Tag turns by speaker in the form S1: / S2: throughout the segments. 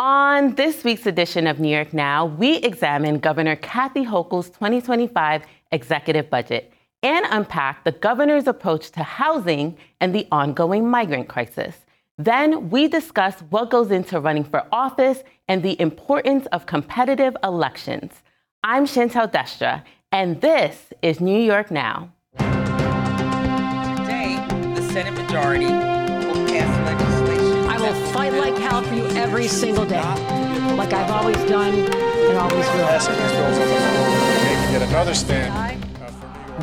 S1: On this week's edition of New York Now, we examine Governor Kathy Hochul's 2025 executive budget and unpack the governor's approach to housing and the ongoing migrant crisis. Then we discuss what goes into running for office and the importance of competitive elections. I'm Shantel Destra, and this is New York Now.
S2: Today, the Senate majority will pass legislation.
S3: Fight like hell for you every single day, like I've always done and always will.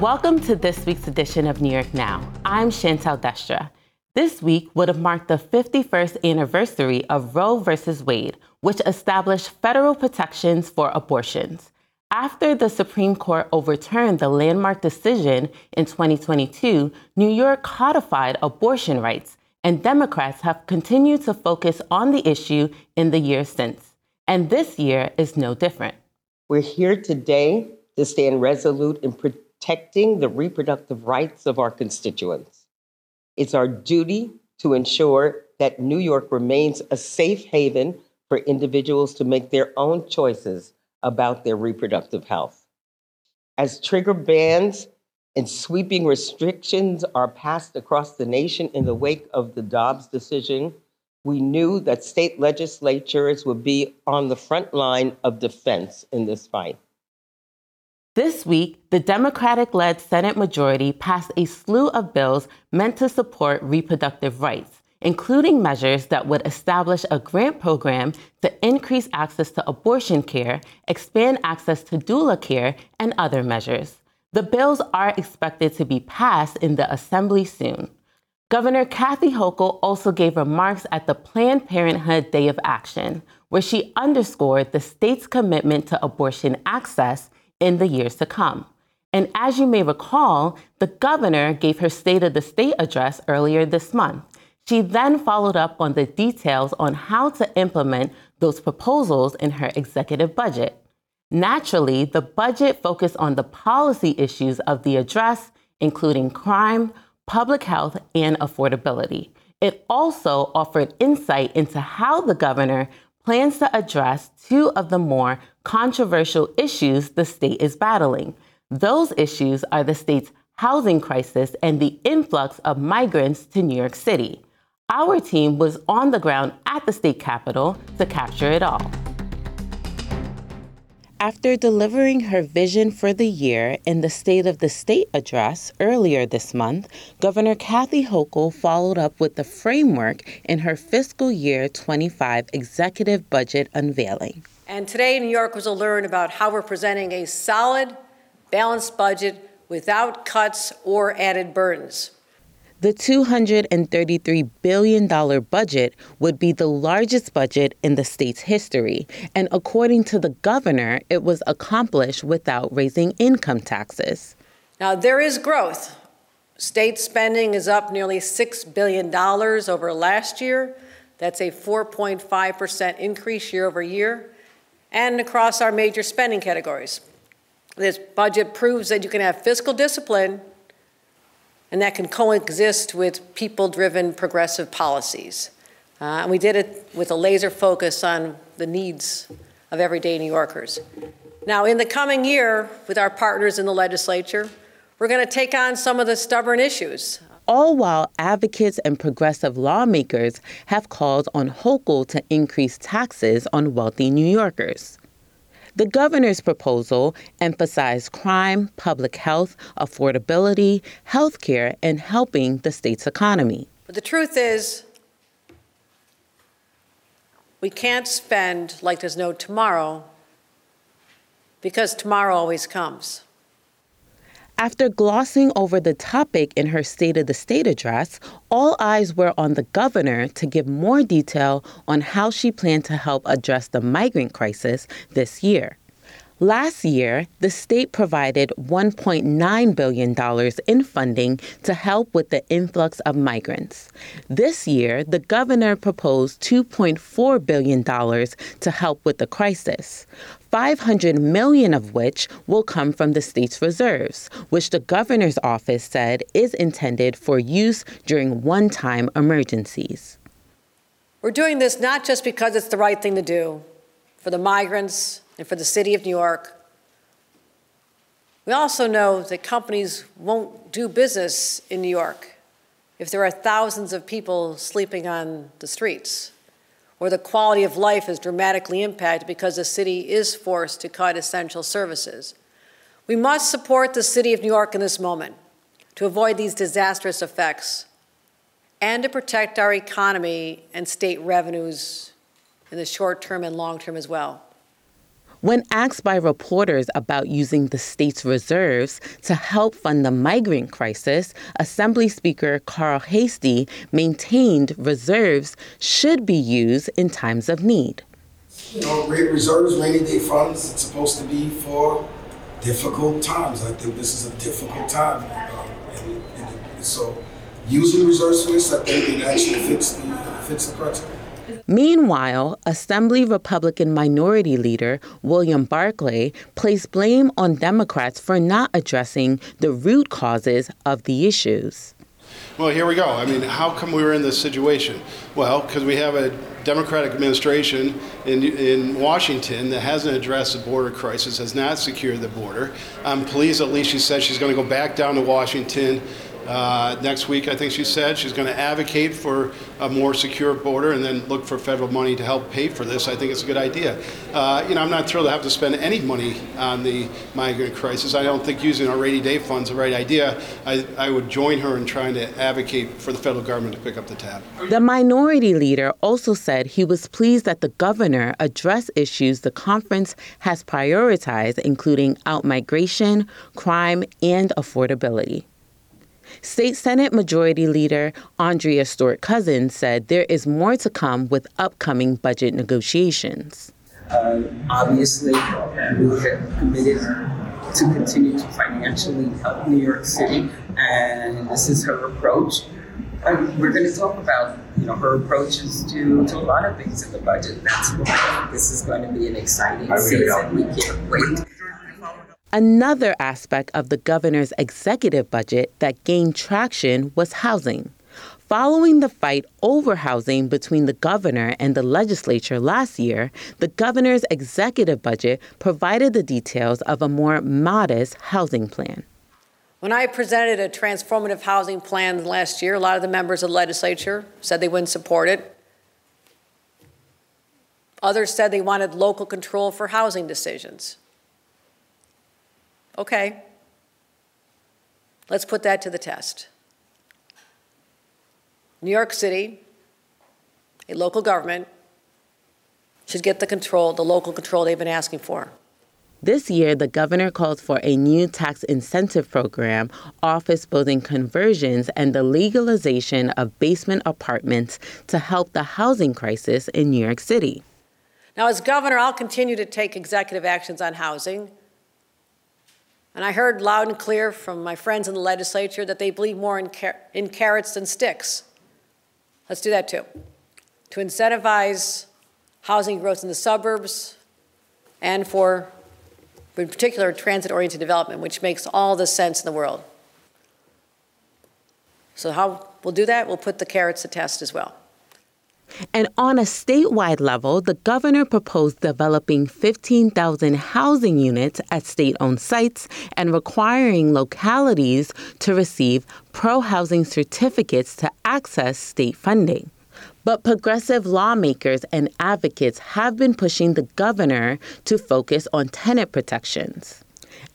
S1: Welcome to this week's edition of New York Now. I'm Shantel Destra. This week would have marked the 51st anniversary of Roe v. Wade, which established federal protections for abortions. After the Supreme Court overturned the landmark decision in 2022, New York codified abortion rights, and Democrats have continued to focus on the issue in the years since. And this year is no different.
S4: We're here today to stand resolute in protecting the reproductive rights of our constituents. It's our duty to ensure that New York remains a safe haven for individuals to make their own choices about their reproductive health. As trigger bans and sweeping restrictions are passed across the nation in the wake of the Dobbs decision, we knew that state legislatures would be on the front line of defense in this fight.
S1: This week, the Democratic led Senate majority passed a slew of bills meant to support reproductive rights, including measures that would establish a grant program to increase access to abortion care, expand access to doula care, and other measures. The bills are expected to be passed in the Assembly soon. Governor Kathy Hochul also gave remarks at the Planned Parenthood Day of Action, where she underscored the state's commitment to abortion access in the years to come. And as you may recall, the governor gave her State of the State address earlier this month. She then followed up on the details on how to implement those proposals in her executive budget. Naturally, the budget focused on the policy issues of the address, including crime, public health, and affordability. It also offered insight into how the governor plans to address two of the more controversial issues the state is battling. Those issues are the state's housing crisis and the influx of migrants to New York City. Our team was on the ground at the state capitol to capture it all. After delivering her vision for the year in the State of the State address earlier this month, Governor Kathy Hochul followed up with the framework in her fiscal year 25 executive budget unveiling.
S3: And today, New Yorkers will learn about how we're presenting a solid, balanced budget without cuts or added burdens.
S1: The $233 billion budget would be the largest budget in the state's history. And according to the governor, it was accomplished without raising income taxes.
S3: Now, there is growth. State spending is up nearly $6 billion over last year. That's a 4.5% increase year over year, and across our major spending categories. This budget proves that you can have fiscal discipline and that can coexist with people driven progressive policies. Uh, and we did it with a laser focus on the needs of everyday New Yorkers. Now, in the coming year, with our partners in the legislature, we're going to take on some of the stubborn issues.
S1: All while advocates and progressive lawmakers have called on Hochul to increase taxes on wealthy New Yorkers. The governor's proposal emphasized crime, public health, affordability, health care, and helping the state's economy.
S3: But the truth is, we can't spend like there's no tomorrow because tomorrow always comes.
S1: After glossing over the topic in her State of the State address, all eyes were on the governor to give more detail on how she planned to help address the migrant crisis this year. Last year, the state provided $1.9 billion in funding to help with the influx of migrants. This year, the governor proposed $2.4 billion to help with the crisis. 500 million of which will come from the state's reserves, which the governor's office said is intended for use during one-time emergencies.
S3: We're doing this not just because it's the right thing to do for the migrants and for the city of New York. We also know that companies won't do business in New York if there are thousands of people sleeping on the streets, or the quality of life is dramatically impacted because the city is forced to cut essential services. We must support the city of New York in this moment to avoid these disastrous effects and to protect our economy and state revenues in the short term and long term as well.
S1: When asked by reporters about using the state's reserves to help fund the migrant crisis, Assembly Speaker Carl Heastie maintained reserves should be used in times of need.
S5: You know, reserves, rainy day funds, it's supposed to be for difficult times. I think this is a difficult time. Um, and, and so using reserves for this, I think it actually fits the, fits the.
S1: Meanwhile, Assembly Republican Minority Leader William Barclay placed blame on Democrats for not addressing the root causes of the issues.
S6: Well, here we go. I mean, how come we were in this situation? Well, because we have a Democratic administration in, in Washington that hasn't addressed the border crisis, has not secured the border. I'm pleased at least she said she's going to go back down to Washington uh, next week, I think she said. She's going to advocate for a more secure border and then look for federal money to help pay for this. I think it's a good idea. Uh, you know, I'm not thrilled to have to spend any money on the migrant crisis. I don't think using our rainy day funds is the right idea. I, I would join her in trying to advocate for the federal government to pick up the tab.
S1: The minority leader also said he was pleased that the governor addressed issues the conference has prioritized, including outmigration, crime, and affordability. State Senate Majority Leader Andrea Stewart Cousins said there is more to come with upcoming budget negotiations.
S7: Uh, obviously, we have committed to continue to financially help New York City, and this is her approach. And we're going to talk about, you know, her approaches to, to a lot of things in the budget. That's why this is going to be an exciting season. We can't wait.
S1: Another aspect of the governor's executive budget that gained traction was housing. Following the fight over housing between the governor and the legislature last year, the governor's executive budget provided the details of a more modest housing plan.
S3: When I presented a transformative housing plan last year, a lot of the members of the legislature said they wouldn't support it. Others said they wanted local control for housing decisions. Okay, let's put that to the test. New York City, a local government, should get the control, the local control they've been asking for.
S1: This year, the governor called for a new tax incentive program, office building conversions, and the legalization of basement apartments to help the housing crisis in New York City.
S3: Now, as governor, I'll continue to take executive actions on housing and I heard loud and clear from my friends in the legislature that they believe more in, car- in carrots than sticks. Let's do that too. To incentivize housing growth in the suburbs and for, in particular, transit oriented development, which makes all the sense in the world. So, how we'll do that, we'll put the carrots to test as well.
S1: And on a statewide level, the governor proposed developing 15,000 housing units at state owned sites and requiring localities to receive pro housing certificates to access state funding. But progressive lawmakers and advocates have been pushing the governor to focus on tenant protections.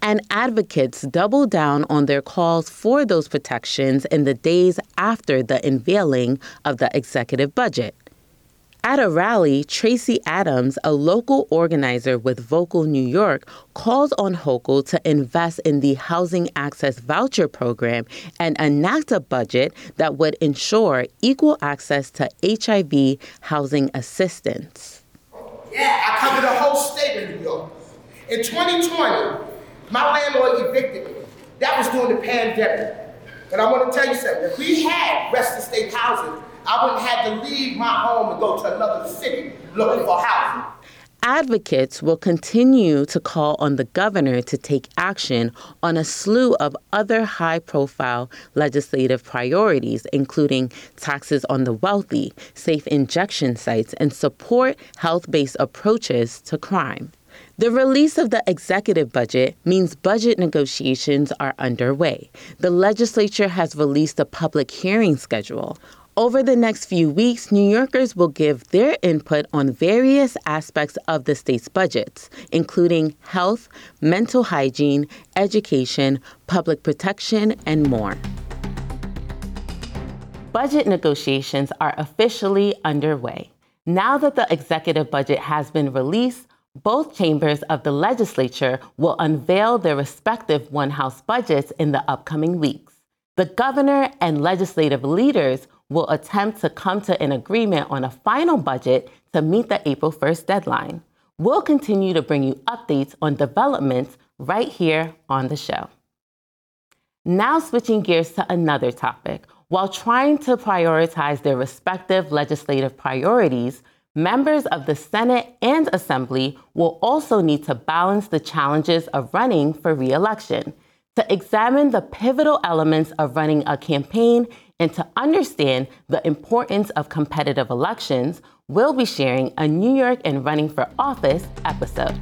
S1: And advocates doubled down on their calls for those protections in the days after the unveiling of the executive budget. At a rally, Tracy Adams, a local organizer with Vocal New York, calls on Hochul to invest in the Housing Access Voucher Program and enact a budget that would ensure equal access to HIV housing assistance.
S8: Yeah, I covered the whole state of New York. In 2020, my landlord evicted me. That was during the pandemic. And I want to tell you something. If we had rest of state housing, I wouldn't have to leave my home and go to another city looking for housing.
S1: advocates will continue to call on the governor to take action on a slew of other high profile legislative priorities, including taxes on the wealthy, safe injection sites, and support health based approaches to crime. The release of the executive budget means budget negotiations are underway. The legislature has released a public hearing schedule. Over the next few weeks, New Yorkers will give their input on various aspects of the state's budgets, including health, mental hygiene, education, public protection, and more. Budget negotiations are officially underway. Now that the executive budget has been released, both chambers of the legislature will unveil their respective one house budgets in the upcoming weeks. The governor and legislative leaders will attempt to come to an agreement on a final budget to meet the April 1st deadline. We'll continue to bring you updates on developments right here on the show. Now, switching gears to another topic. While trying to prioritize their respective legislative priorities, members of the Senate and Assembly will also need to balance the challenges of running for reelection. To examine the pivotal elements of running a campaign and to understand the importance of competitive elections, we'll be sharing a New York and Running for Office episode.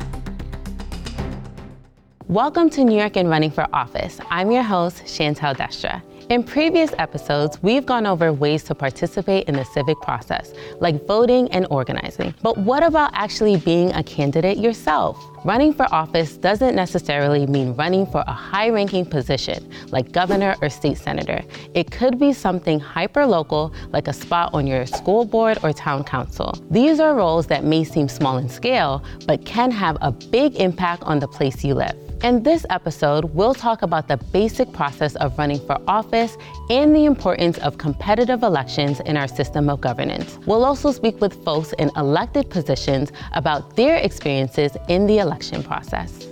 S1: Welcome to New York and Running for Office. I'm your host, Shantel Destra. In previous episodes, we've gone over ways to participate in the civic process, like voting and organizing. But what about actually being a candidate yourself? Running for office doesn't necessarily mean running for a high ranking position like governor or state senator. It could be something hyper local, like a spot on your school board or town council. These are roles that may seem small in scale, but can have a big impact on the place you live. In this episode, we'll talk about the basic process of running for office and the importance of competitive elections in our system of governance. We'll also speak with folks in elected positions about their experiences in the election process.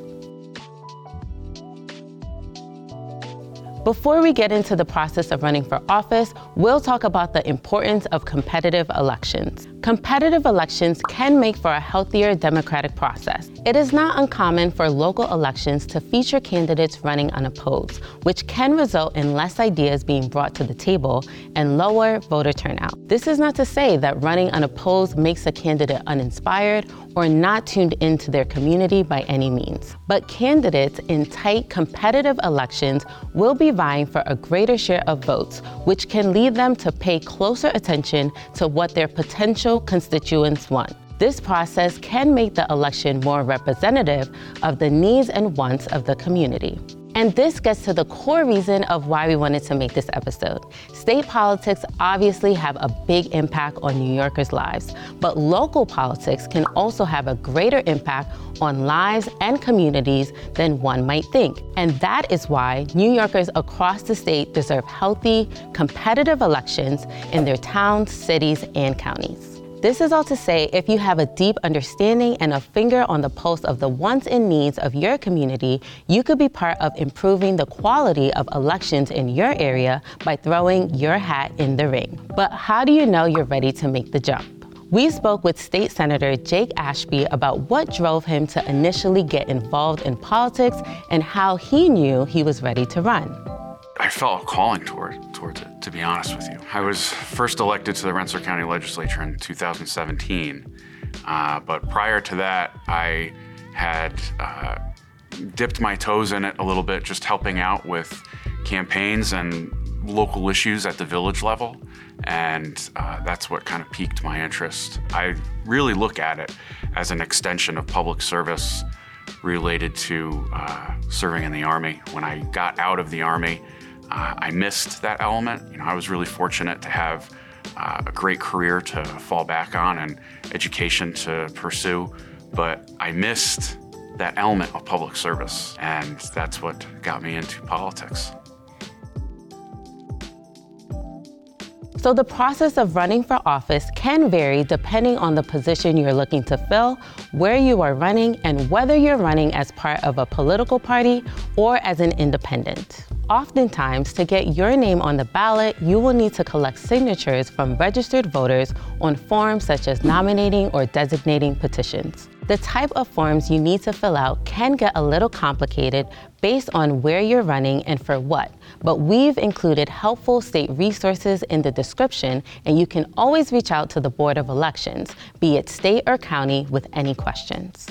S1: Before we get into the process of running for office, we'll talk about the importance of competitive elections. Competitive elections can make for a healthier democratic process. It is not uncommon for local elections to feature candidates running unopposed, which can result in less ideas being brought to the table and lower voter turnout. This is not to say that running unopposed makes a candidate uninspired or not tuned into their community by any means. But candidates in tight competitive elections will be vying for a greater share of votes, which can lead them to pay closer attention to what their potential constituents want. This process can make the election more representative of the needs and wants of the community. And this gets to the core reason of why we wanted to make this episode. State politics obviously have a big impact on New Yorkers' lives, but local politics can also have a greater impact on lives and communities than one might think. And that is why New Yorkers across the state deserve healthy, competitive elections in their towns, cities, and counties. This is all to say if you have a deep understanding and a finger on the pulse of the wants and needs of your community, you could be part of improving the quality of elections in your area by throwing your hat in the ring. But how do you know you're ready to make the jump? We spoke with State Senator Jake Ashby about what drove him to initially get involved in politics and how he knew he was ready to run.
S9: I felt a calling toward, towards it, to be honest with you. I was first elected to the Rensselaer County Legislature in 2017, uh, but prior to that, I had uh, dipped my toes in it a little bit, just helping out with campaigns and local issues at the village level, and uh, that's what kind of piqued my interest. I really look at it as an extension of public service related to uh, serving in the Army. When I got out of the Army, uh, I missed that element. You know, I was really fortunate to have uh, a great career to fall back on and education to pursue, but I missed that element of public service, and that's what got me into politics.
S1: So, the process of running for office can vary depending on the position you're looking to fill, where you are running, and whether you're running as part of a political party or as an independent. Oftentimes, to get your name on the ballot, you will need to collect signatures from registered voters on forms such as nominating or designating petitions. The type of forms you need to fill out can get a little complicated based on where you're running and for what, but we've included helpful state resources in the description, and you can always reach out to the Board of Elections, be it state or county, with any questions.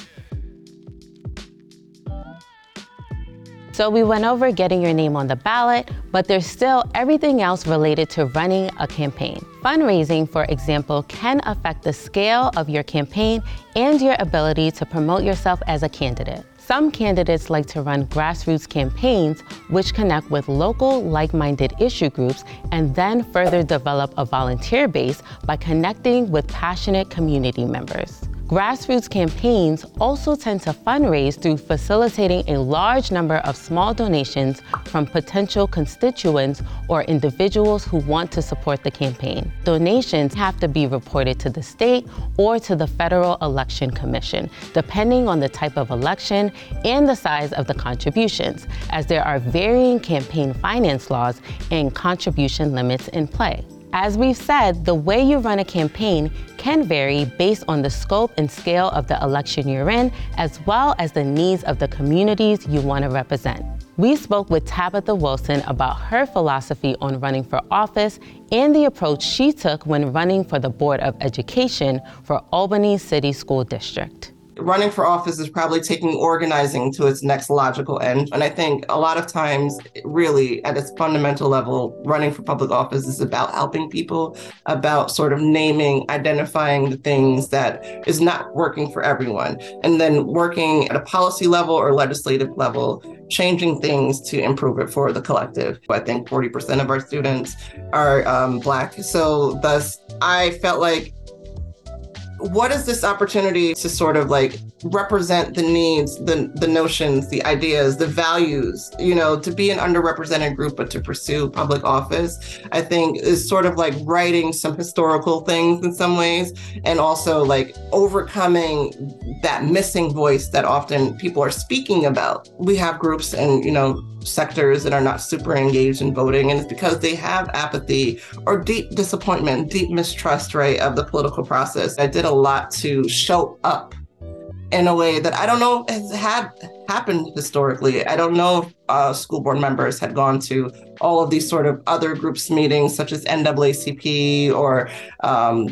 S1: So we went over getting your name on the ballot, but there's still everything else related to running a campaign. Fundraising, for example, can affect the scale of your campaign and your ability to promote yourself as a candidate. Some candidates like to run grassroots campaigns, which connect with local like minded issue groups and then further develop a volunteer base by connecting with passionate community members. Grassroots campaigns also tend to fundraise through facilitating a large number of small donations from potential constituents or individuals who want to support the campaign. Donations have to be reported to the state or to the Federal Election Commission, depending on the type of election and the size of the contributions, as there are varying campaign finance laws and contribution limits in play. As we've said, the way you run a campaign can vary based on the scope and scale of the election you're in, as well as the needs of the communities you want to represent. We spoke with Tabitha Wilson about her philosophy on running for office and the approach she took when running for the Board of Education for Albany City School District
S10: running for office is probably taking organizing to its next logical end. And I think a lot of times, really, at its fundamental level, running for public office is about helping people, about sort of naming, identifying the things that is not working for everyone, and then working at a policy level or legislative level changing things to improve it for the collective. I think 40% of our students are um, Black. So, thus, I felt like what is this opportunity to sort of like represent the needs the the notions the ideas the values. You know to be an underrepresented group but to pursue public office i think is sort of like writing some historical things in some ways and also like overcoming that missing voice that often people are speaking about. We have groups and you know sectors that are not super engaged in voting and it's because they have apathy or deep disappointment deep mistrust right of the political process. I did a lot to show up in a way that I don't know has had happened historically. I don't know if uh, school board members had gone to all of these sort of other groups meetings, such as NAACP or um,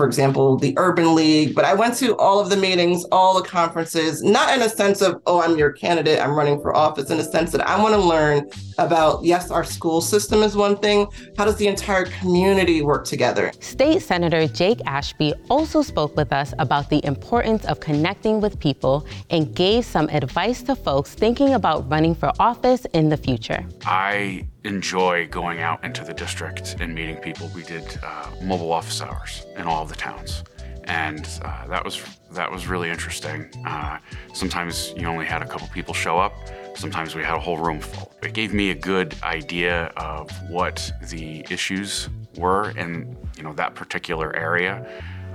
S10: for example, the Urban League, but I went to all of the meetings, all the conferences, not in a sense of, oh, I'm your candidate, I'm running for office, in a sense that I want to learn about, yes, our school system is one thing. How does the entire community work together?
S1: State Senator Jake Ashby also spoke with us about the importance of connecting with people and gave some advice to folks thinking about running for office in the future.
S9: I enjoy going out into the district and meeting people. We did uh, mobile office hours in all of the towns, and uh, that was that was really interesting. Uh, sometimes you only had a couple people show up. Sometimes we had a whole room full. It gave me a good idea of what the issues were in you know that particular area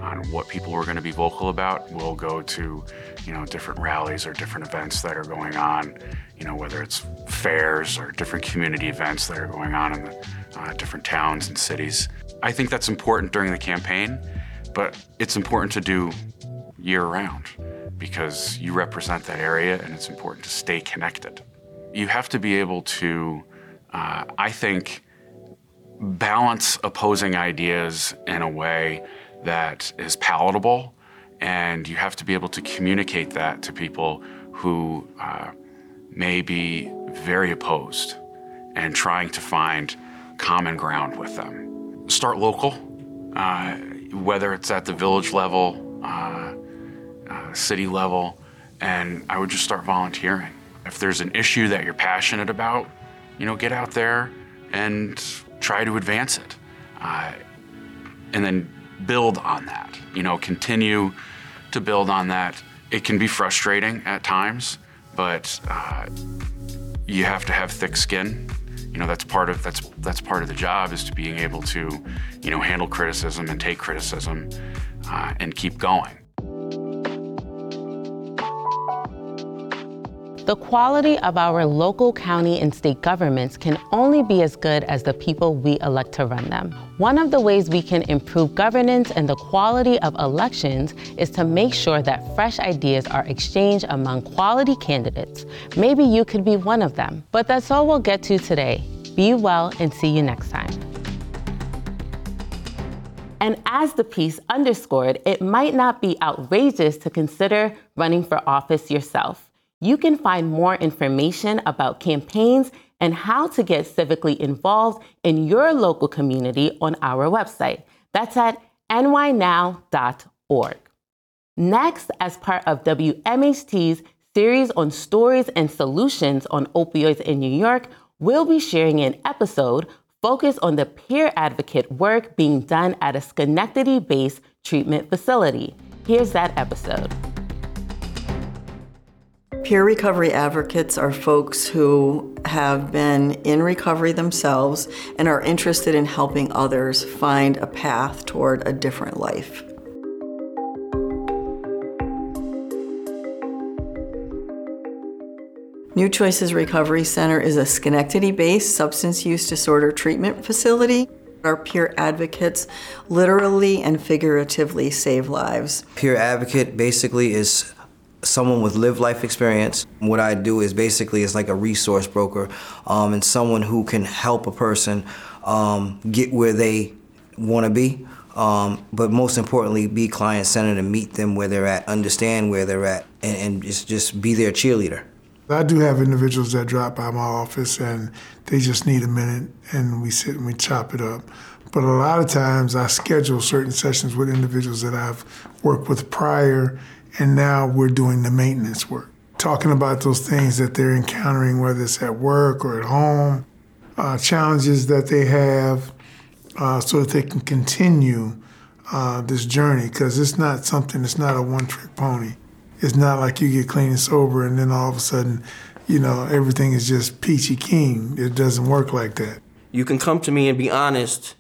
S9: on what people were going to be vocal about. We'll go to, you know, different rallies or different events that are going on, you know, whether it's fairs or different community events that are going on in the, uh, different towns and cities. I think that's important during the campaign, but it's important to do year round because you represent that area and it's important to stay connected. You have to be able to, uh, I think, balance opposing ideas in a way that is palatable, and you have to be able to communicate that to people who uh, may be very opposed and trying to find common ground with them. Start local, uh, whether it's at the village level, uh, uh city level, and I would just start volunteering. If there's an issue that you're passionate about, you know, get out there and try to advance it. Uh, and then build on that. You know, continue to build on that. It can be frustrating at times, but uh, you have to have thick skin. You know, that's part of that's that's part of the job is to being able to, you know, handle criticism and take criticism uh, and keep going.
S1: The quality of our local, county, and state governments can only be as good as the people we elect to run them. One of the ways we can improve governance and the quality of elections is to make sure that fresh ideas are exchanged among quality candidates. Maybe you could be one of them. But that's all we'll get to today. Be well and see you next time. And as the piece underscored, it might not be outrageous to consider running for office yourself. You can find more information about campaigns and how to get civically involved in your local community on our website. That's at nynow.org. Next, as part of WMHT's series on stories and solutions on opioids in New York, we'll be sharing an episode focused on the peer advocate work being done at a Schenectady based treatment facility. Here's that episode.
S11: Peer recovery advocates are folks who have been in recovery themselves and are interested in helping others find a path toward a different life. New Choices Recovery Center is a Schenectady based substance use disorder treatment facility. Our peer advocates literally and figuratively save lives.
S12: Peer advocate basically is someone with lived life experience. What I do is basically is like a resource broker um, and someone who can help a person um, get where they want to be. Um, but most importantly, be client centered and meet them where they're at, understand where they're at, and, and just, just be their cheerleader.
S13: I do have individuals that drop by my office and they just need a minute and we sit and we chop it up. But a lot of times I schedule certain sessions with individuals that I've worked with prior and now we're doing the maintenance work. Talking about those things that they're encountering, whether it's at work or at home, uh, challenges that they have, uh, so that they can continue uh, this journey because it's not something, it's not a one trick pony it's not like you get clean and sober and then all of a sudden, you know, everything is just peachy keen. It doesn't work like that.
S14: You can come to me and be honest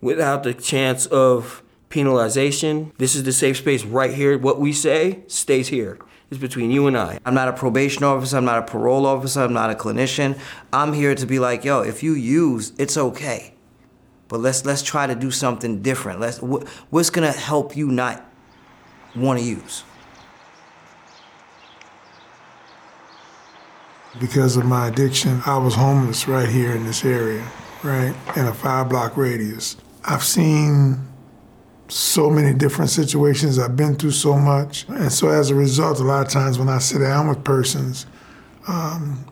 S14: without the chance of penalization. This is the safe space right here. What we say stays here. It's between you and I.
S12: I'm not a probation officer, I'm not a parole officer, I'm not a clinician. I'm here to be like, yo, if you use, it's okay. But let's let's try to do something different. Let's what's gonna help you not want to use?
S13: Because of my addiction, I was homeless right here in this area, right, in a five block radius. I've seen so many different situations. I've been through so much. And so as a result, a lot of times when I sit down with persons, um,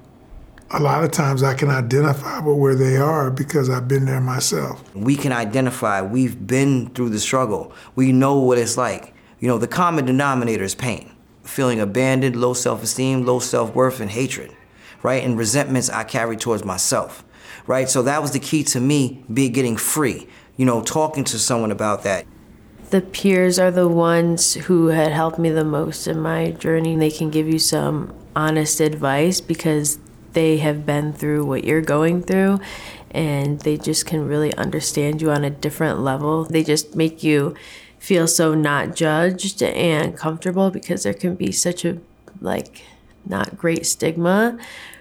S13: a lot of times I can identify with where they are because I've been there myself.
S12: We can identify, we've been through the struggle. We know what it's like. You know, the common denominator is pain. Feeling abandoned, low self esteem, low self worth, and hatred right? And resentments I carry towards myself, right? So that was the key to me be getting free, you know, talking to someone about that.
S15: The peers are the ones who had helped me the most in my journey. They can give you some honest advice because they have been through what you're going through and they just can really understand you on a different level. They just make you feel so not judged and comfortable because there can be such a like not great stigma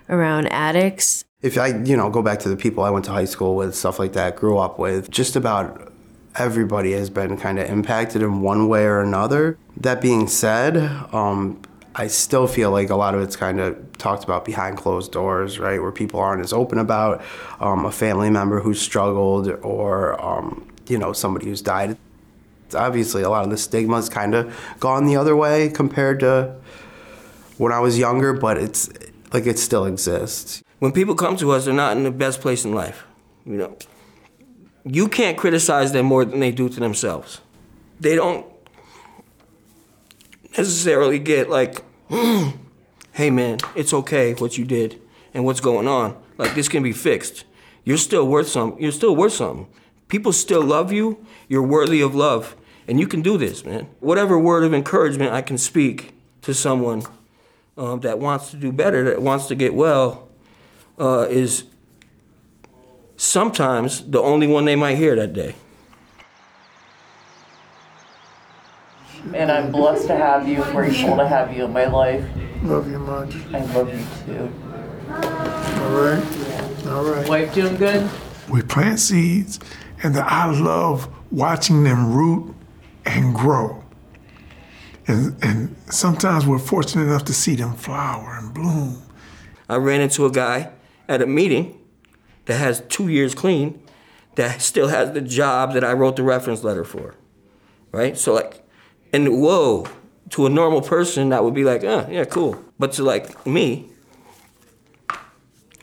S15: around addicts.
S16: If I, you know, go back to the people I went to high school with, stuff like that, grew up with, just about everybody has been kind of impacted in one way or another. That being said, um, I still feel like a lot of it's kind of talked about behind closed doors, right, where people aren't as open about um, a family member who's struggled or, um, you know, somebody who's died. Obviously, a lot of the stigma's kind of gone the other way compared to when I was younger, but it's like it still exists.
S14: When people come to us, they're not in the best place in life. You know, you can't criticize them more than they do to themselves. They don't necessarily get like, hey man, it's okay what you did and what's going on. Like this can be fixed. You're still worth some. You're still worth something. People still love you. You're worthy of love, and you can do this, man. Whatever word of encouragement I can speak to someone um, that wants to do better, that wants to get well, uh, is sometimes the only one they might hear that day.
S2: And I'm blessed to have you, grateful to have you in my life.
S13: Love you, much.
S2: I love you too.
S13: All right? All right.
S2: Wife doing good?
S13: We plant seeds, and the, I love watching them root and grow. And, and sometimes we're fortunate enough to see them flower and bloom.
S14: I ran into a guy at a meeting that has two years clean that still has the job that I wrote the reference letter for. Right? So, like, and whoa, to a normal person, that would be like, uh, yeah, cool. But to like me,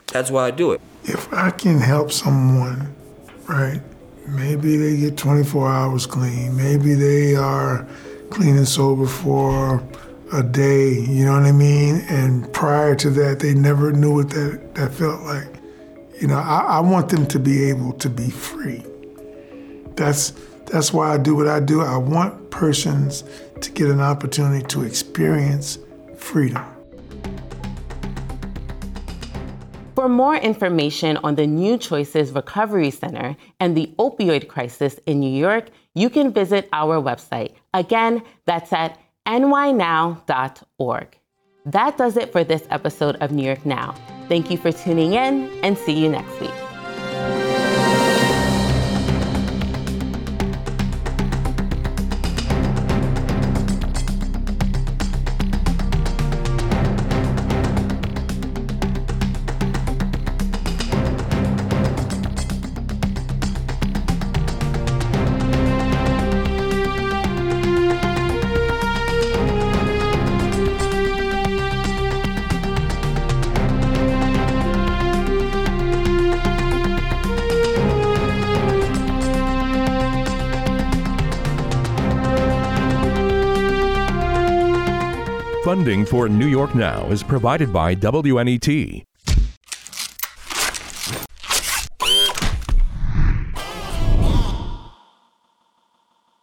S14: that's why I do it.
S13: If I can help someone, right? Maybe they get 24 hours clean. Maybe they are clean and sober for a day, you know what I mean? And prior to that, they never knew what that, that felt like. You know, I, I want them to be able to be free. That's that's why I do what I do. I want persons to get an opportunity to experience freedom.
S1: For more information on the New Choices Recovery Center and the opioid crisis in New York, you can visit our website. Again, that's at nynow.org. That does it for this episode of New York Now. Thank you for tuning in and see you next week.
S17: For New York Now is provided by WNET